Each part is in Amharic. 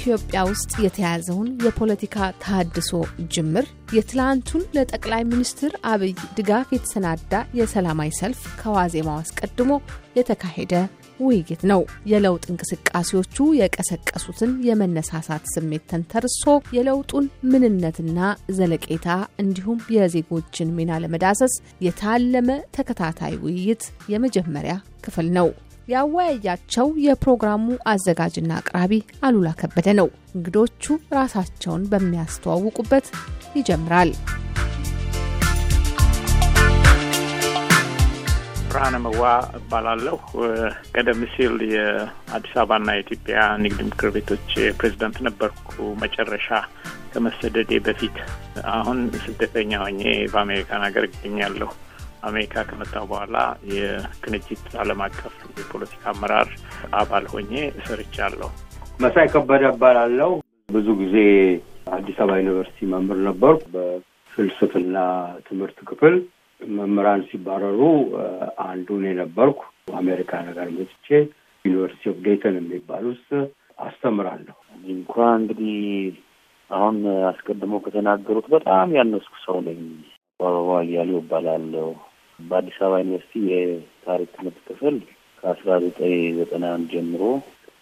ኢትዮጵያ ውስጥ የተያዘውን የፖለቲካ ተሃድሶ ጅምር የትላንቱን ለጠቅላይ ሚኒስትር አብይ ድጋፍ የተሰናዳ የሰላማዊ ሰልፍ ከዋዜማው አስቀድሞ የተካሄደ ውይይት ነው። የለውጥ እንቅስቃሴዎቹ የቀሰቀሱትን የመነሳሳት ስሜት ተንተርሶ የለውጡን ምንነትና ዘለቄታ እንዲሁም የዜጎችን ሚና ለመዳሰስ የታለመ ተከታታይ ውይይት የመጀመሪያ ክፍል ነው። ያወያያቸው የፕሮግራሙ አዘጋጅና አቅራቢ አሉላ ከበደ ነው። እንግዶቹ ራሳቸውን በሚያስተዋውቁበት ይጀምራል። ብርሃነ መዋ እባላለሁ። ቀደም ሲል የአዲስ አበባና የኢትዮጵያ ንግድ ምክር ቤቶች ፕሬዚዳንት ነበርኩ መጨረሻ ከመሰደዴ በፊት። አሁን ስደተኛ ሆኜ በአሜሪካን ሀገር እገኛለሁ። አሜሪካ ከመጣሁ በኋላ የቅንጅት ዓለም አቀፍ የፖለቲካ አመራር አባል ሆኜ ሰርቻለሁ። መሳይ ከበደ እባላለሁ። ብዙ ጊዜ አዲስ አበባ ዩኒቨርሲቲ መምህር ነበርኩ። በፍልስፍና ትምህርት ክፍል መምህራን ሲባረሩ አንዱን የነበርኩ አሜሪካ ነገር መጥቼ University of Dayton የሚባል ውስጥ አስተምራለሁ። እንኳ እንግዲህ አሁን አስቀድሞ ከተናገሩት በጣም ያነስኩ ሰው ነኝ። አበባ እያሌው እባላለሁ። በአዲስ አበባ ዩኒቨርሲቲ የታሪክ ትምህርት ክፍል ከአስራ ዘጠኝ ዘጠና አንድ ጀምሮ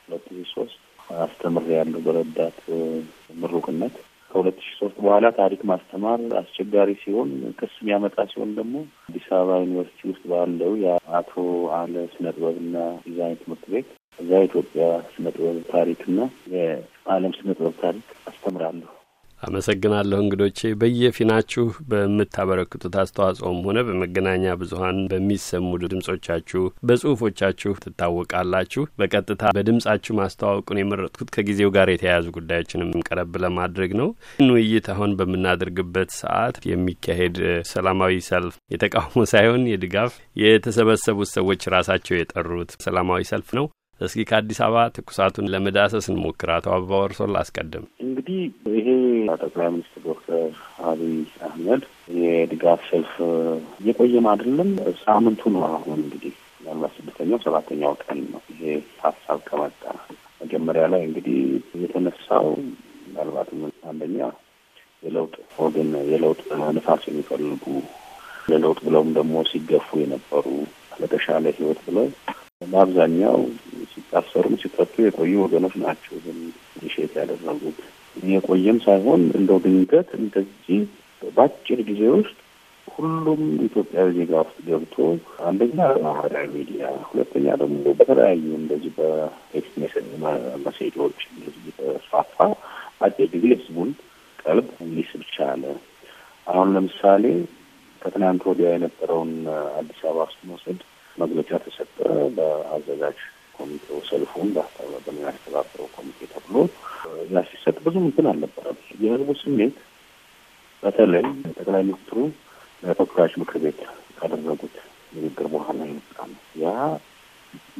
ሁለት ሺ ሶስት አስተምሬያለሁ በረዳት ምሩቅነት። ከሁለት ሺ ሶስት በኋላ ታሪክ ማስተማር አስቸጋሪ ሲሆን ክስ የሚያመጣ ሲሆን ደግሞ አዲስ አበባ ዩኒቨርሲቲ ውስጥ ባለው የአቶ አለ ስነ ጥበብና ዲዛይን ትምህርት ቤት እዛ የኢትዮጵያ ስነ ጥበብ ታሪክና የዓለም ስነ ጥበብ ታሪክ አስተምራለሁ። አመሰግናለሁ እንግዶቼ በየፊናችሁ በምታበረክቱት አስተዋጽኦም ሆነ በመገናኛ ብዙኃን በሚሰሙ ድምጾቻችሁ፣ በጽሁፎቻችሁ ትታወቃላችሁ። በቀጥታ በድምጻችሁ ማስተዋወቁን የመረጥኩት ከጊዜው ጋር የተያያዙ ጉዳዮችንም ቀረብ ለማድረግ ነው። ይህን ውይይት አሁን በምናደርግበት ሰዓት የሚካሄድ ሰላማዊ ሰልፍ የተቃውሞ ሳይሆን የድጋፍ የተሰበሰቡት ሰዎች ራሳቸው የጠሩት ሰላማዊ ሰልፍ ነው። እስኪ ከአዲስ አበባ ትኩሳቱን ለመዳሰስ እንሞክር። አቶ አበባ ወርሶን ላስቀድም። እንግዲህ ይሄ ጠቅላይ ሚኒስትር ዶክተር አብይ አህመድ የድጋፍ ሰልፍ እየቆየም አይደለም፣ ሳምንቱ ነው። አሁን እንግዲህ ምናልባት ስድስተኛው ሰባተኛው ቀን ነው ይሄ ሀሳብ ከመጣ። መጀመሪያ ላይ እንግዲህ የተነሳው ምናልባትም አንደኛ የለውጥ ወገን የለውጥ ንፋስ የሚፈልጉ ለለውጥ ብለውም ደግሞ ሲገፉ የነበሩ ለተሻለ ህይወት ብለው በአብዛኛው ሲታሰሩም ሲፈቱ የቆዩ ወገኖች ናቸው። ግን shape ያደረጉት የቆየም ሳይሆን እንደው ድንገት እንደዚህ በአጭር ጊዜ ውስጥ ሁሉም ኢትዮጵያዊ ዜጋ ውስጥ ገብቶ አንደኛ በማህበራዊ ሚዲያ፣ ሁለተኛ ደግሞ በተለያዩ እንደዚህ በ text message ኦች እንደዚህ የተስፋፋ አጭር ጊዜ ህዝቡን ቀልብ ሊስብ ቻለ። አሁን ለምሳሌ ከትናንት ወዲያ የነበረውን አዲስ አበባ ውስጥ መውሰድ መግለጫ ተሰጠ። በአዘጋጅ ኮሚቴው ሰልፉን በሚያስተባብረው ኮሚቴ ተብሎ ያ ሲሰጥ ብዙም እንትን አልነበረም። የህዝቡ ስሜት በተለይ ጠቅላይ ሚኒስትሩ ለተወካዮች ምክር ቤት ካደረጉት ንግግር በኋላ የመጣ ነው። ያ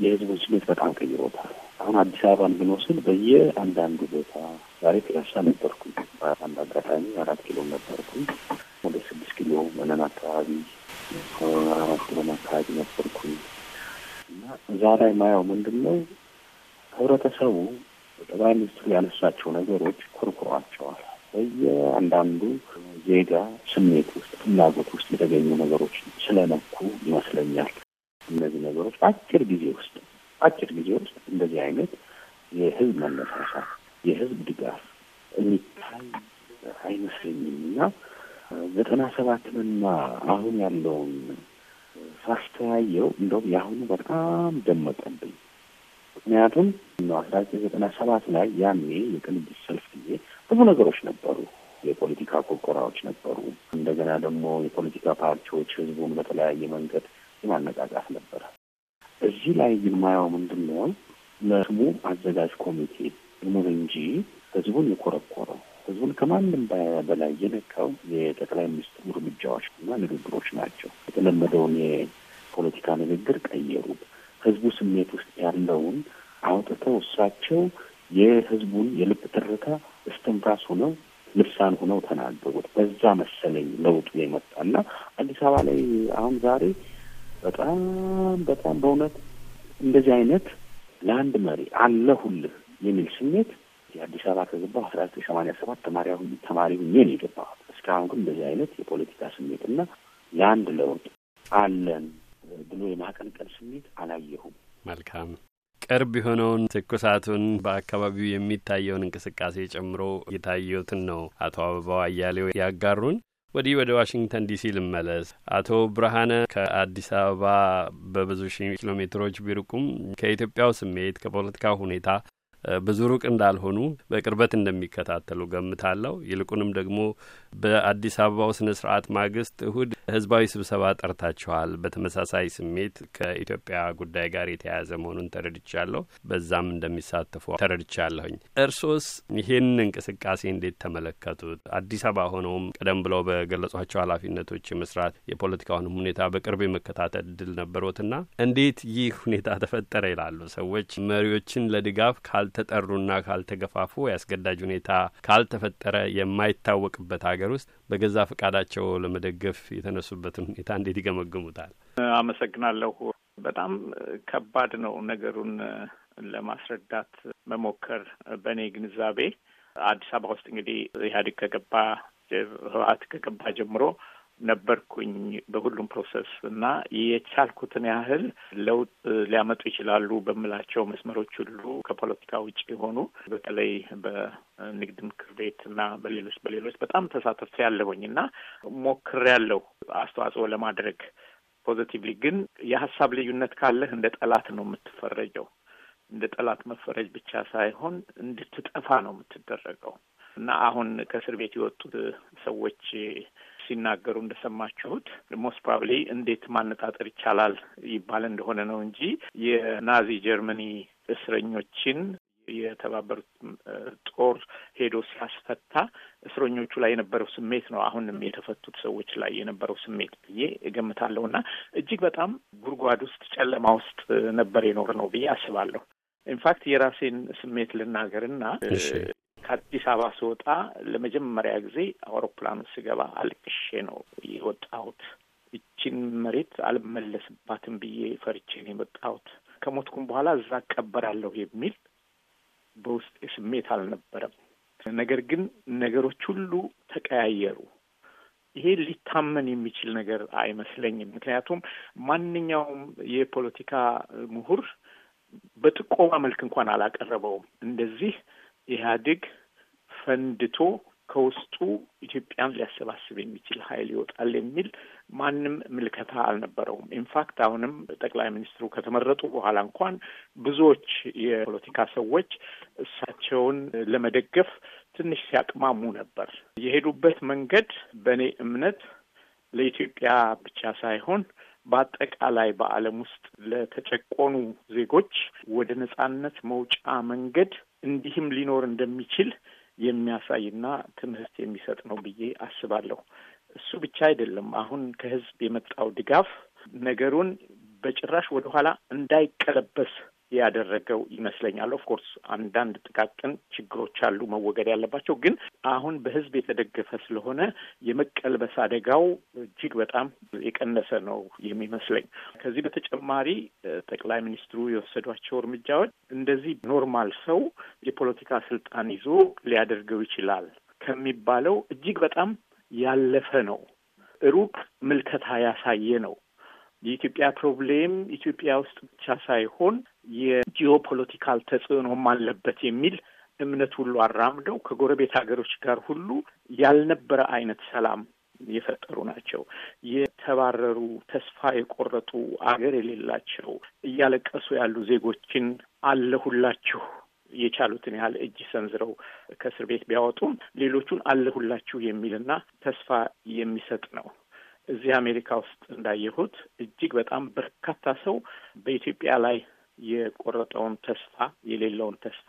የህዝቡን ስሜት በጣም ቀይሮታል። አሁን አዲስ አበባን ብንወስድ በየአንዳንዱ ቦታ ዛሬ ፒያሳ ነበርኩኝ፣ በአንድ አጋጣሚ አራት ኪሎ ነበርኩኝ፣ ወደ ስድስት ኪሎ መነን አካባቢ አራት ኪሎን አካባቢ ነበርኩኝ እዛ ላይ ማየው ምንድን ነው ህብረተሰቡ ጠቅላይ ሚኒስትሩ ያነሳቸው ነገሮች ኮርኩሯቸዋል። በየአንዳንዱ ዜጋ ስሜት ውስጥ ፍላጎት ውስጥ የተገኙ ነገሮች ስለነኩ ይመስለኛል። እነዚህ ነገሮች በአጭር ጊዜ ውስጥ አጭር ጊዜ ውስጥ እንደዚህ አይነት የህዝብ መነሳሳት የህዝብ ድጋፍ የሚታይ አይመስለኝም እና ዘጠና ሰባትንና አሁን ያለውን ሳስተያየው እንደውም የአሁኑ በጣም ደመቀብኝ። ምክንያቱም አስራ ዘጠኝ ዘጠና ሰባት ላይ ያኔ የቅንጅት ሰልፍ ጊዜ ብዙ ነገሮች ነበሩ። የፖለቲካ ቆርቆራዎች ነበሩ። እንደገና ደግሞ የፖለቲካ ፓርቲዎች ህዝቡን በተለያየ መንገድ የማነቃቃት ነበረ። እዚህ ላይ ግን ምንድን ነው ለስሙ አዘጋጅ ኮሚቴ ይሁን እንጂ ህዝቡን የኮረኮረው ህዝቡን ከማንም በላይ የነካው የጠቅላይ ሚኒስትሩ እርምጃዎች እና ንግግሮች ናቸው። የተለመደውን የፖለቲካ ንግግር ቀየሩት። ህዝቡ ስሜት ውስጥ ያለውን አውጥተው እሳቸው የህዝቡን የልብ ትርታ እስትንፋስ ሆነው ልሳን ሆነው ተናገሩት። በዛ መሰለኝ ለውጡ የመጣና አዲስ አበባ ላይ አሁን ዛሬ በጣም በጣም በእውነት እንደዚህ አይነት ለአንድ መሪ አለሁልህ የሚል ስሜት የአዲስ አበባ ከገባሁ አስራ ዘጠኝ ሰማንያ ሰባት ተማሪ ተማሪ ሁኜ ነው የገባሁት። እስካሁን ግን እንደዚህ አይነት የፖለቲካ ስሜትና የአንድ ለውጥ አለን ብሎ የማቀንቀን ስሜት አላየሁም። መልካም ቅርብ የሆነውን ትኩሳቱን በአካባቢው የሚታየውን እንቅስቃሴ ጨምሮ የታየትን ነው አቶ አበባው አያሌው ያጋሩን። ወዲህ ወደ ዋሽንግተን ዲሲ ልመለስ። አቶ ብርሃነ ከአዲስ አበባ በብዙ ሺህ ኪሎ ሜትሮች ቢርቁም ከኢትዮጵያው ስሜት ከፖለቲካው ሁኔታ ብዙ ሩቅ እንዳልሆኑ በቅርበት እንደሚከታተሉ ገምታለሁ። ይልቁንም ደግሞ በአዲስ አበባው ስነ ስርዓት ማግስት እሁድ ህዝባዊ ስብሰባ ጠርታችኋል። በተመሳሳይ ስሜት ከኢትዮጵያ ጉዳይ ጋር የተያያዘ መሆኑን ተረድቻለሁ። በዛም እንደሚሳተፉ ተረድቻለሁኝ። እርሶስ ይህን እንቅስቃሴ እንዴት ተመለከቱት? አዲስ አበባ ሆነውም ቀደም ብለው በገለጿቸው ኃላፊነቶች የመስራት የፖለቲካውንም ሁኔታ በቅርብ የመከታተል እድል ነበሮትና እንዴት ይህ ሁኔታ ተፈጠረ ይላሉ ሰዎች መሪዎችን ለድጋፍ ካልተጠሩና ካልተገፋፉ ያስገዳጅ ሁኔታ ካልተፈጠረ የማይታወቅበት ሀገር ውስጥ በገዛ ፈቃዳቸው ለመደገፍ የተነሱበትን ሁኔታ እንዴት ይገመግሙታል? አመሰግናለሁ። በጣም ከባድ ነው ነገሩን ለማስረዳት መሞከር። በእኔ ግንዛቤ አዲስ አበባ ውስጥ እንግዲህ ኢህአዴግ ከገባ ህወሓት ከገባ ጀምሮ ነበርኩኝ በሁሉም process እና የቻልኩትን ያህል ለውጥ ሊያመጡ ይችላሉ በምላቸው መስመሮች ሁሉ ከፖለቲካ ውጭ የሆኑ በተለይ በንግድ ምክር ቤት እና በሌሎች በሌሎች በጣም ተሳተፍ ያለሁኝ እና ሞክሬ ያለሁ አስተዋጽኦ ለማድረግ positively። ግን የሀሳብ ልዩነት ካለህ እንደ ጠላት ነው የምትፈረጀው። እንደ ጠላት መፈረጅ ብቻ ሳይሆን እንድትጠፋ ነው የምትደረገው እና አሁን ከእስር ቤት የወጡት ሰዎች ሲናገሩ እንደሰማችሁት most probably እንዴት ማነጣጠር ይቻላል ይባል እንደሆነ ነው እንጂ የ Nazi Germany እስረኞችን የተባበሩት ጦር ሄዶ ሲያስፈታ እስረኞቹ ላይ የነበረው ስሜት ነው አሁንም የተፈቱት ሰዎች ላይ የነበረው ስሜት ብዬ እገምታለሁ። እና እጅግ በጣም ጉድጓድ ውስጥ ጨለማ ውስጥ ነበር የኖር ነው ብዬ አስባለሁ። ኢንፋክት የራሴን ስሜት ልናገርና ከአዲስ አበባ ስወጣ ለመጀመሪያ ጊዜ አውሮፕላኑ ስገባ አልቅሼ ነው የወጣሁት። ይችን መሬት አልመለስባትም ብዬ ፈርቼ ነው የወጣሁት። ከሞትኩም በኋላ እዛ እቀበራለሁ የሚል በውስጤ ስሜት አልነበረም። ነገር ግን ነገሮች ሁሉ ተቀያየሩ። ይሄ ሊታመን የሚችል ነገር አይመስለኝም። ምክንያቱም ማንኛውም የፖለቲካ ምሁር በጥቆማ መልክ እንኳን አላቀረበውም። እንደዚህ ኢህአዴግ ፈንድቶ ከውስጡ ኢትዮጵያን ሊያሰባስብ የሚችል ኃይል ይወጣል የሚል ማንም ምልከታ አልነበረውም። ኢንፋክት አሁንም ጠቅላይ ሚኒስትሩ ከተመረጡ በኋላ እንኳን ብዙዎች የፖለቲካ ሰዎች እሳቸውን ለመደገፍ ትንሽ ሲያቅማሙ ነበር። የሄዱበት መንገድ በእኔ እምነት ለኢትዮጵያ ብቻ ሳይሆን በአጠቃላይ በዓለም ውስጥ ለተጨቆኑ ዜጎች ወደ ነጻነት መውጫ መንገድ እንዲህም ሊኖር እንደሚችል የሚያሳይና ትምህርት የሚሰጥ ነው ብዬ አስባለሁ። እሱ ብቻ አይደለም። አሁን ከህዝብ የመጣው ድጋፍ ነገሩን በጭራሽ ወደኋላ እንዳይቀለበስ ያደረገው ይመስለኛል። of course አንዳንድ ጥቃቅን ችግሮች አሉ መወገድ ያለባቸው፣ ግን አሁን በህዝብ የተደገፈ ስለሆነ የመቀልበስ አደጋው እጅግ በጣም የቀነሰ ነው የሚመስለኝ። ከዚህ በተጨማሪ ጠቅላይ ሚኒስትሩ የወሰዷቸው እርምጃዎች እንደዚህ normal ሰው የፖለቲካ ስልጣን ይዞ ሊያደርገው ይችላል ከሚባለው እጅግ በጣም ያለፈ ነው። ሩቅ ምልከታ ያሳየ ነው። የኢትዮጵያ problem ኢትዮጵያ ውስጥ ብቻ ሳይሆን የ geopolitical ተጽዕኖም አለበት የሚል እምነት ሁሉ አራምደው ከጎረቤት ሀገሮች ጋር ሁሉ ያልነበረ አይነት ሰላም የፈጠሩ ናቸው። የተባረሩ ተስፋ የቆረጡ አገር የሌላቸው እያለቀሱ ያሉ ዜጎችን አለሁላችሁ የቻሉትን ያህል እጅ ሰንዝረው ከእስር ቤት ቢያወጡም ሌሎቹን አለሁላችሁ የሚልና ተስፋ የሚሰጥ ነው። እዚህ አሜሪካ ውስጥ እንዳየሁት እጅግ በጣም በርካታ ሰው በኢትዮጵያ ላይ የቆረጠውን ተስፋ የሌለውን ተስፋ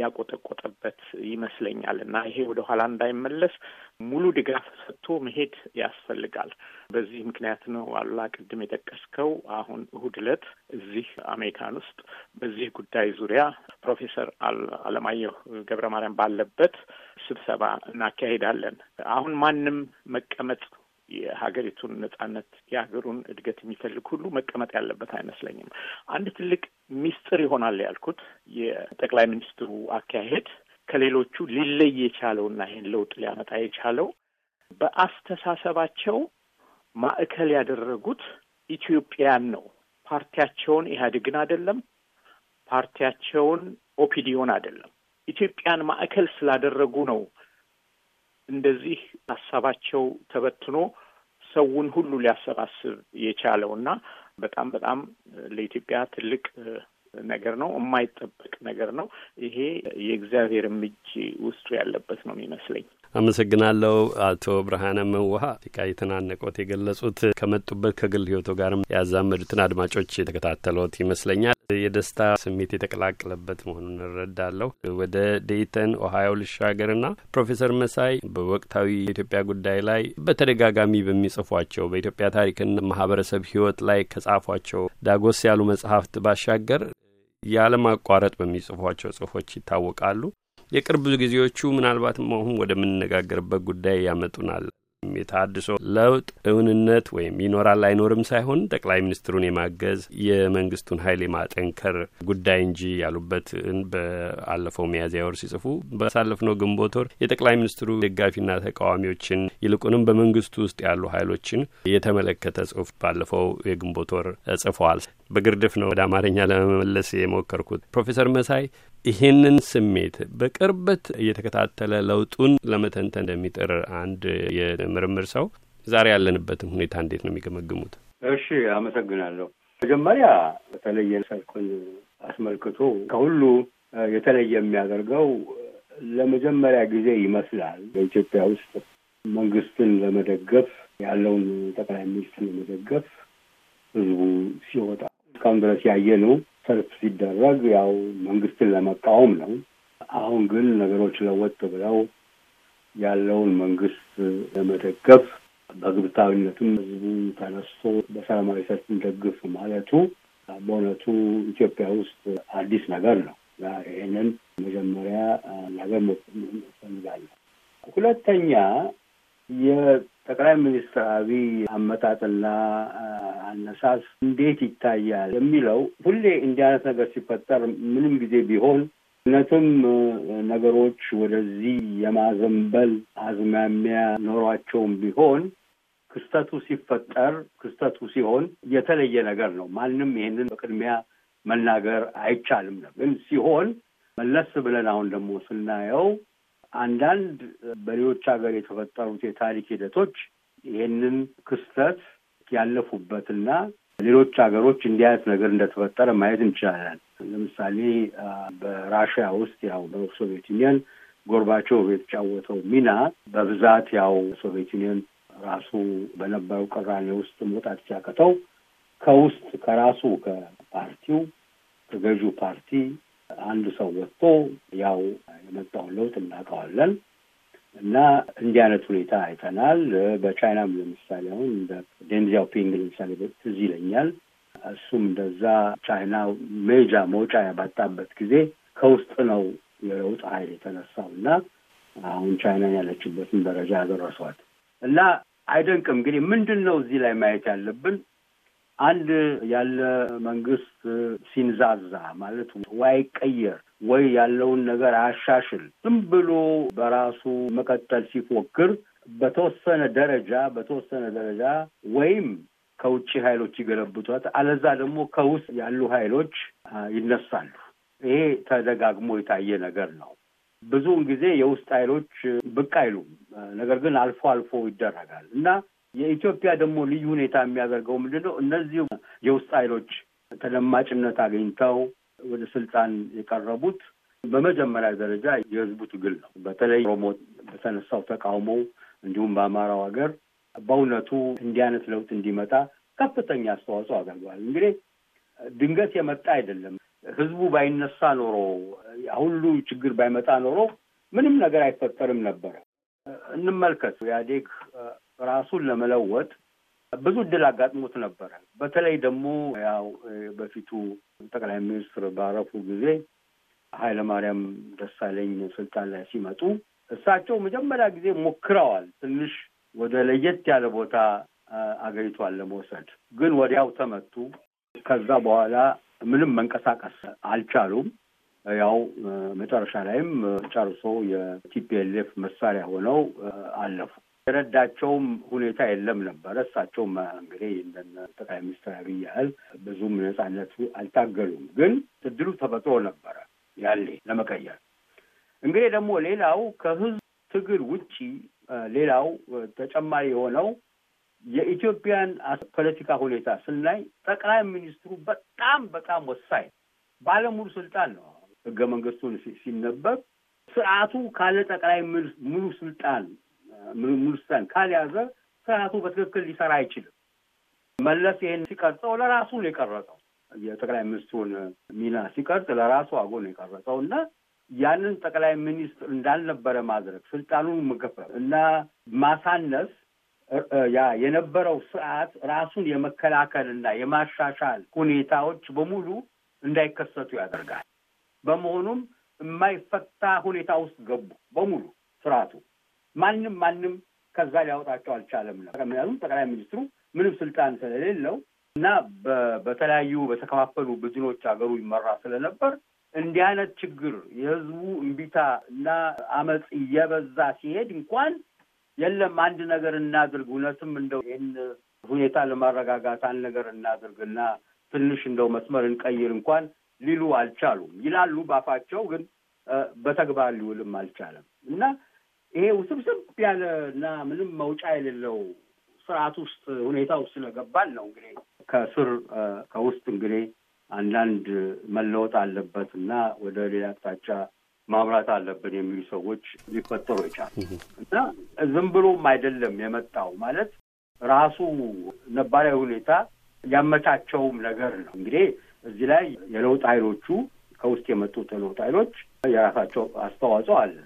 ያቆጠቆጠበት ይመስለኛል እና ይሄ ወደ ኋላ እንዳይመለስ ሙሉ ድጋፍ ሰጥቶ መሄድ ያስፈልጋል። በዚህ ምክንያት ነው አሉላ ቅድም የጠቀስከው አሁን እሁድ ዕለት እዚህ አሜሪካን ውስጥ በዚህ ጉዳይ ዙሪያ ፕሮፌሰር አለማየሁ ገብረ ማርያም ባለበት ስብሰባ እናካሄዳለን። አሁን ማንም መቀመጥ የሀገሪቱን ነጻነት የሀገሩን እድገት የሚፈልግ ሁሉ መቀመጥ ያለበት አይመስለኝም። አንድ ትልቅ ሚስጥር ይሆናል ያልኩት የጠቅላይ ሚኒስትሩ አካሄድ ከሌሎቹ ሊለይ የቻለውና ይህን ለውጥ ሊያመጣ የቻለው በአስተሳሰባቸው ማዕከል ያደረጉት ኢትዮጵያን ነው። ፓርቲያቸውን ኢህአዴግን አይደለም፣ ፓርቲያቸውን ኦፒዲዮን አይደለም። ኢትዮጵያን ማዕከል ስላደረጉ ነው እንደዚህ ሀሳባቸው ተበትኖ ሰውን ሁሉ ሊያሰባስብ የቻለው እና በጣም በጣም ለኢትዮጵያ ትልቅ ነገር ነው። የማይጠበቅ ነገር ነው። ይሄ የእግዚአብሔርም እጅ ውስጡ ያለበት ነው የሚመስለኝ። አመሰግናለሁ አቶ ብርሃነ መውሀ ቃ የተናነቆት የገለጹት ከመጡበት ከግል ህይወቶ ጋርም ያዛመዱትን አድማጮች የተከታተሉት ይመስለኛል። የደስታ ስሜት የተቀላቀለበት መሆኑን እረዳለሁ። ወደ ዴይተን ኦሃዮ ልሻገርና ፕሮፌሰር መሳይ በወቅታዊ የኢትዮጵያ ጉዳይ ላይ በተደጋጋሚ በሚጽፏቸው በኢትዮጵያ ታሪክና ማህበረሰብ ህይወት ላይ ከጻፏቸው ዳጎስ ያሉ መጽሐፍት ባሻገር ያለማቋረጥ በሚጽፏቸው ጽሁፎች ይታወቃሉ። የቅርብ ጊዜዎቹ ምናልባትም አሁን ወደምንነጋገርበት ጉዳይ ያመጡናል። የታድሶ ለውጥ እውንነት ወይም ይኖራል አይኖርም ሳይሆን ጠቅላይ ሚኒስትሩን የማገዝ የመንግስቱን ኃይል የማጠንከር ጉዳይ እንጂ ያሉበትን በአለፈው ሚያዝያ ወር ሲጽፉ ባሳለፍነው ግንቦት ወር የጠቅላይ ሚኒስትሩ ደጋፊና ተቃዋሚዎችን ይልቁንም በመንግስቱ ውስጥ ያሉ ኃይሎችን የተመለከተ ጽሁፍ ባለፈው የግንቦት ወር ጽፈዋል። በግርድፍ ነው ወደ አማርኛ ለመመለስ የሞከርኩት። ፕሮፌሰር መሳይ ይህንን ስሜት በቅርበት እየተከታተለ ለውጡን ለመተንተን እንደሚጥር አንድ የምርምር ሰው ዛሬ ያለንበትን ሁኔታ እንዴት ነው የሚገመግሙት? እሺ፣ አመሰግናለሁ። መጀመሪያ በተለየ ሰልኩን አስመልክቶ ከሁሉ የተለየ የሚያደርገው ለመጀመሪያ ጊዜ ይመስላል በኢትዮጵያ ውስጥ መንግስትን ለመደገፍ ያለውን ጠቅላይ ሚኒስትር ለመደገፍ ህዝቡ ሲወጣ እስካሁን ድረስ ያየነው ሰልፍ ሲደረግ ያው መንግስትን ለመቃወም ነው። አሁን ግን ነገሮች ለወጥ ብለው ያለውን መንግስት ለመደገፍ በግብታዊነትም ህዝቡ ተነስቶ በሰላማዊ ሰልፍ እንደግፍ ማለቱ በእውነቱ ኢትዮጵያ ውስጥ አዲስ ነገር ነው። ይህንን መጀመሪያ ነገር ፈልጋለሁ። ሁለተኛ የጠቅላይ ሚኒስትር አብይ አመጣጥና አነሳስ እንዴት ይታያል የሚለው ሁሌ እንዲህ አይነት ነገር ሲፈጠር ምንም ጊዜ ቢሆን እውነትም ነገሮች ወደዚህ የማዘንበል አዝማሚያ ኖሯቸውም ቢሆን ክስተቱ ሲፈጠር ክስተቱ ሲሆን የተለየ ነገር ነው። ማንም ይሄንን በቅድሚያ መናገር አይቻልም ነው። ግን ሲሆን መለስ ብለን አሁን ደግሞ ስናየው አንዳንድ በሌሎች ሀገር የተፈጠሩት የታሪክ ሂደቶች ይሄንን ክስተት ያለፉበትና ሌሎች ሀገሮች እንዲህ አይነት ነገር እንደተፈጠረ ማየት እንችላለን። ለምሳሌ በራሽያ ውስጥ ያው በ Soviet Union ጎርባቾቭ የተጫወተው ሚና በብዛት ያው Soviet Union ራሱ በነበረው ቅራኔ ውስጥ መውጣት ሲያቅተው ከውስጥ ከራሱ ከፓርቲው ከገዢው ፓርቲ አንድ ሰው ወጥቶ ያው የመጣውን ለውጥ እናውቀዋለን እና እንዲህ አይነት ሁኔታ አይተናል። በቻይናም ለምሳሌ አሁን እንደ ዴንዚያው ፒንግ ለምሳሌ ትዝ ይለኛል። እሱም እንደዛ ቻይና ሜጃ መውጫ ያባጣበት ጊዜ ከውስጥ ነው የለውጥ ኃይል የተነሳው እና አሁን ቻይናን ያለችበትን ደረጃ ያደረሷት እና አይደንቅም። እንግዲህ ምንድን ነው እዚህ ላይ ማየት ያለብን አንድ ያለ መንግስት ሲንዛዛ ማለት ወይ አይቀየር ወይ ያለውን ነገር አያሻሽል ዝም ብሎ በራሱ መቀጠል ሲፎክር በተወሰነ ደረጃ በተወሰነ ደረጃ ወይም ከውጭ ኃይሎች ይገለብቷት፣ አለዛ ደግሞ ከውስጥ ያሉ ኃይሎች ይነሳሉ። ይሄ ተደጋግሞ የታየ ነገር ነው። ብዙውን ጊዜ የውስጥ ኃይሎች ብቅ አይሉም። ነገር ግን አልፎ አልፎ ይደረጋል እና የኢትዮጵያ ደግሞ ልዩ ሁኔታ የሚያደርገው ምንድን ነው? እነዚህ የውስጥ ኃይሎች ተደማጭነት አግኝተው ወደ ስልጣን የቀረቡት በመጀመሪያ ደረጃ የህዝቡ ትግል ነው። በተለይ ኦሮሞ በተነሳው ተቃውሞ እንዲሁም በአማራው ሀገር በእውነቱ እንዲህ አይነት ለውጥ እንዲመጣ ከፍተኛ አስተዋጽኦ አድርገዋል። እንግዲህ ድንገት የመጣ አይደለም። ህዝቡ ባይነሳ ኖሮ ሁሉ ችግር ባይመጣ ኖሮ ምንም ነገር አይፈጠርም ነበረ። እንመልከት ኢህአዴግ ራሱን ለመለወጥ ብዙ እድል አጋጥሞት ነበረ። በተለይ ደግሞ ያው በፊቱ ጠቅላይ ሚኒስትር ባረፉ ጊዜ ኃይለማርያም ደሳለኝ ስልጣን ላይ ሲመጡ እሳቸው መጀመሪያ ጊዜ ሞክረዋል ትንሽ ወደ ለየት ያለ ቦታ አገሪቷን ለመውሰድ ግን ወዲያው ተመቱ። ከዛ በኋላ ምንም መንቀሳቀስ አልቻሉም። ያው መጨረሻ ላይም ጨርሶ የቲፒኤልኤፍ መሳሪያ ሆነው አለፉ። የረዳቸውም ሁኔታ የለም ነበረ። እሳቸውም እንግዲህ እንደነ ጠቅላይ ሚኒስትር አብይ ያህል ብዙም ነጻነት አልታገሉም። ግን እድሉ ተፈጥሮ ነበረ ያሌ ለመቀየር። እንግዲህ ደግሞ ሌላው ከህዝብ ትግል ውጪ ሌላው ተጨማሪ የሆነው የኢትዮጵያን ፖለቲካ ሁኔታ ስናይ ጠቅላይ ሚኒስትሩ በጣም በጣም ወሳኝ ባለሙሉ ስልጣን ነው። ህገ መንግስቱን ሲነበብ ስርዓቱ ካለ ጠቅላይ ሙሉ ስልጣን ሙሉ ስልጣን ካልያዘ ስርዓቱ በትክክል ሊሰራ አይችልም። መለስ ይሄን ሲቀርጸው ለራሱ ነው የቀረጸው። የጠቅላይ ሚኒስትሩን ሚና ሲቀርጽ ለራሱ አጎ ነው የቀረጸው እና ያንን ጠቅላይ ሚኒስትር እንዳልነበረ ማድረግ ስልጣኑን መገፈፍ እና ማሳነስ ያ የነበረው ስርዓት ራሱን የመከላከል እና የማሻሻል ሁኔታዎች በሙሉ እንዳይከሰቱ ያደርጋል። በመሆኑም የማይፈታ ሁኔታ ውስጥ ገቡ በሙሉ ስርዓቱ። ማንም ማንም ከዛ ሊያወጣቸው አልቻለም ነው። ምክንያቱም ጠቅላይ ሚኒስትሩ ምንም ስልጣን ስለሌለው እና በተለያዩ በተከፋፈሉ ቡድኖች ሀገሩ ይመራ ስለነበር እንዲህ አይነት ችግር የህዝቡ እምቢታ እና አመፅ እየበዛ ሲሄድ እንኳን የለም አንድ ነገር እናድርግ፣ እውነትም እንደው ይህን ሁኔታ ለማረጋጋት አንድ ነገር እናድርግ እና ትንሽ እንደው መስመር እንቀይር እንኳን ሊሉ አልቻሉም። ይላሉ ባፋቸው፣ ግን በተግባር ሊውልም አልቻለም እና ይሄ ውስብስብ ያለ እና ምንም መውጫ የሌለው ስርዓት ውስጥ ሁኔታ ውስጥ ስለገባን ነው እንግዲህ ከስር ከውስጥ እንግዲህ አንዳንድ መለወጥ አለበት እና ወደ ሌላ አቅጣጫ ማምራት አለብን የሚሉ ሰዎች ሊፈጠሩ ይቻሉ እና ዝም ብሎም አይደለም የመጣው ማለት ራሱ ነባራዊ ሁኔታ ያመቻቸውም ነገር ነው። እንግዲህ እዚህ ላይ የለውጥ ኃይሎቹ ከውስጥ የመጡት የለውጥ ኃይሎች የራሳቸው አስተዋጽኦ አለ።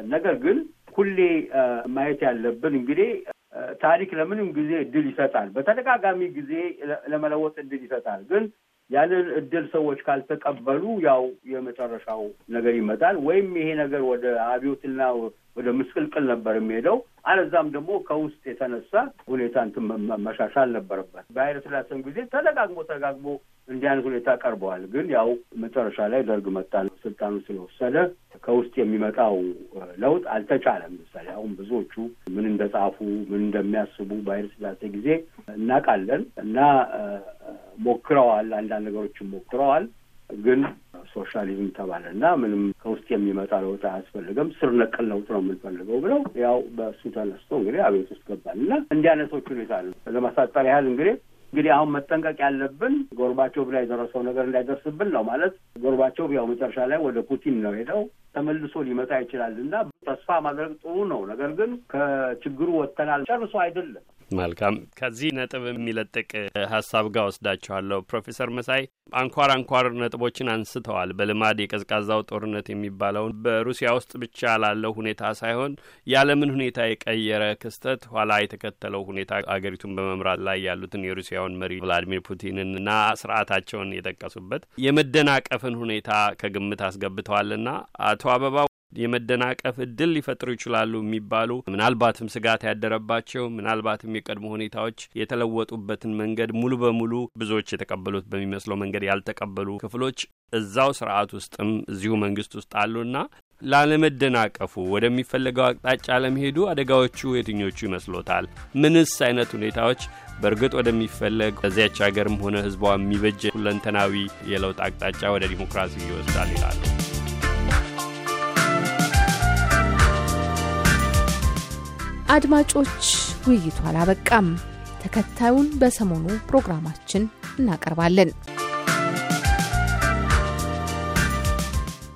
ነገር ግን ሁሌ ማየት ያለብን እንግዲህ ታሪክ ለምንም ጊዜ እድል ይሰጣል። በተደጋጋሚ ጊዜ ለመለወጥ እድል ይሰጣል። ግን ያንን እድል ሰዎች ካልተቀበሉ ያው የመጨረሻው ነገር ይመጣል። ወይም ይሄ ነገር ወደ አብዮትና ወደ ምስቅልቅል ነበር የሚሄደው። አለዛም ደግሞ ከውስጥ የተነሳ ሁኔታ እንትን መሻሻል ነበረበት። በኃይለ ሥላሴም ጊዜ ተደጋግሞ ተደጋግሞ እንዲህ አይነት ሁኔታ ቀርበዋል። ግን ያው መጨረሻ ላይ ደርግ መጣ ስልጣኑ ስለወሰደ ከውስጥ የሚመጣው ለውጥ አልተቻለም። ምሳሌ አሁን ብዙዎቹ ምን እንደጻፉ ምን እንደሚያስቡ በኃይለ ሥላሴ ጊዜ እናውቃለን እና ሞክረዋል፣ አንዳንድ ነገሮችን ሞክረዋል። ግን ሶሻሊዝም ተባለ እና ምንም ከውስጥ የሚመጣ ለውጥ አያስፈልግም፣ ስር ነቀል ለውጥ ነው የምንፈልገው ብለው ያው በእሱ ተነስቶ እንግዲህ አቤት ውስጥ ገባል እና እንዲህ አይነቶች ሁኔታ ለማሳጠር ያህል እንግዲህ እንግዲህ አሁን መጠንቀቅ ያለብን ጎርባቾቭ ላይ የደረሰው ነገር እንዳይደርስብን ነው። ማለት ጎርባቾቭ ያው መጨረሻ ላይ ወደ ፑቲን ነው ሄደው ተመልሶ ሊመጣ ይችላል እና ተስፋ ማድረግ ጥሩ ነው። ነገር ግን ከችግሩ ወጥተናል ጨርሶ አይደለም። መልካም። ከዚህ ነጥብ የሚለጥቅ ሀሳብ ጋር ወስዳችኋለሁ። ፕሮፌሰር መሳይ አንኳር አንኳር ነጥቦችን አንስተዋል። በልማድ የቀዝቃዛው ጦርነት የሚባለውን በሩሲያ ውስጥ ብቻ ላለው ሁኔታ ሳይሆን የዓለምን ሁኔታ የቀየረ ክስተት ኋላ የተከተለው ሁኔታ አገሪቱን በመምራት ላይ ያሉትን የሩሲያውን መሪ ቭላዲሚር ፑቲንንና ስርዓታቸውን የጠቀሱበት የመደናቀፍን ሁኔታ ከግምት አስገብተዋልና አቶ አበባ የመደናቀፍ እድል ሊፈጥሩ ይችላሉ የሚባሉ ምናልባትም ስጋት ያደረባቸው ምናልባትም የቀድሞ ሁኔታዎች የተለወጡበትን መንገድ ሙሉ በሙሉ ብዙዎች የተቀበሉት በሚመስለው መንገድ ያልተቀበሉ ክፍሎች እዛው ስርዓት ውስጥም እዚሁ መንግስት ውስጥ አሉና ላለመደናቀፉ ወደሚፈለገው አቅጣጫ ለመሄዱ አደጋዎቹ የትኞቹ ይመስሎታል? ምንስ አይነት ሁኔታዎች በእርግጥ ወደሚፈለግ ለዚያች ሀገርም ሆነ ህዝቧ የሚበጅ ሁለንተናዊ የለውጥ አቅጣጫ ወደ ዲሞክራሲ ይወስዳል ይላሉ? አድማጮች፣ ውይይቱ አላበቃም። ተከታዩን በሰሞኑ ፕሮግራማችን እናቀርባለን።